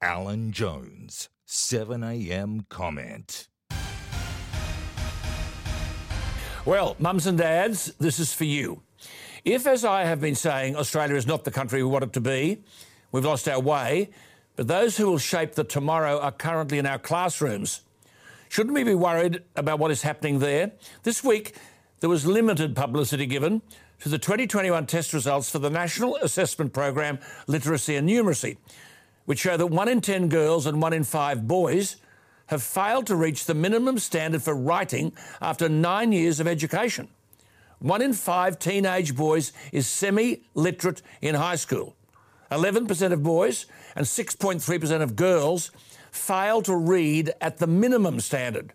Alan Jones, 7am comment. Well, mums and dads, this is for you. If, as I have been saying, Australia is not the country we want it to be, we've lost our way, but those who will shape the tomorrow are currently in our classrooms. Shouldn't we be worried about what is happening there? This week, there was limited publicity given to the 2021 test results for the National Assessment Program Literacy and Numeracy, which show that one in 10 girls and one in five boys have failed to reach the minimum standard for writing after nine years of education. One in five teenage boys is semi literate in high school. 11% of boys and 6.3% of girls fail to read at the minimum standard.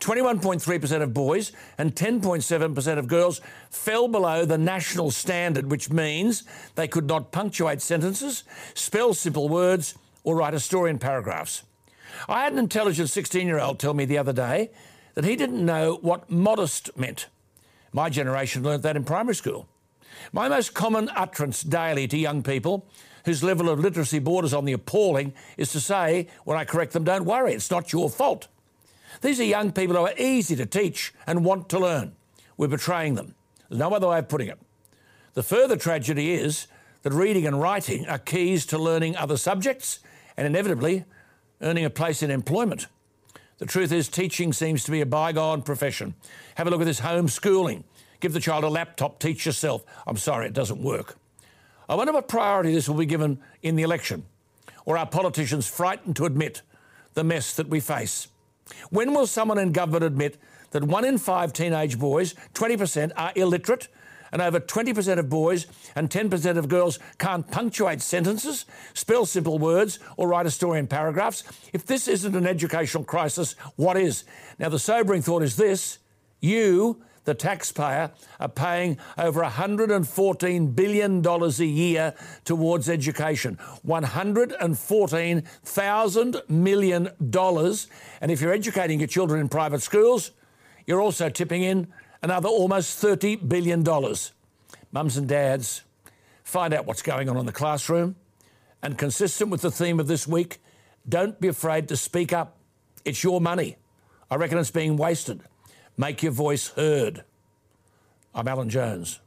21.3% of boys and 10.7% of girls fell below the national standard, which means they could not punctuate sentences, spell simple words, or write a story in paragraphs. I had an intelligent 16 year old tell me the other day that he didn't know what modest meant. My generation learnt that in primary school. My most common utterance daily to young people whose level of literacy borders on the appalling is to say, when I correct them, don't worry, it's not your fault. These are young people who are easy to teach and want to learn. We're betraying them. There's no other way of putting it. The further tragedy is that reading and writing are keys to learning other subjects and inevitably earning a place in employment. The truth is, teaching seems to be a bygone profession. Have a look at this homeschooling. Give the child a laptop, teach yourself. I'm sorry, it doesn't work. I wonder what priority this will be given in the election. Or are politicians frightened to admit the mess that we face? When will someone in government admit that one in five teenage boys, 20%, are illiterate, and over 20% of boys and 10% of girls can't punctuate sentences, spell simple words, or write a story in paragraphs? If this isn't an educational crisis, what is? Now, the sobering thought is this you the taxpayer, are paying over $114 billion a year towards education. $114,000 million. And if you're educating your children in private schools, you're also tipping in another almost $30 billion. Mums and dads, find out what's going on in the classroom. And consistent with the theme of this week, don't be afraid to speak up. It's your money. I reckon it's being wasted. Make your voice heard. I'm Alan Jones.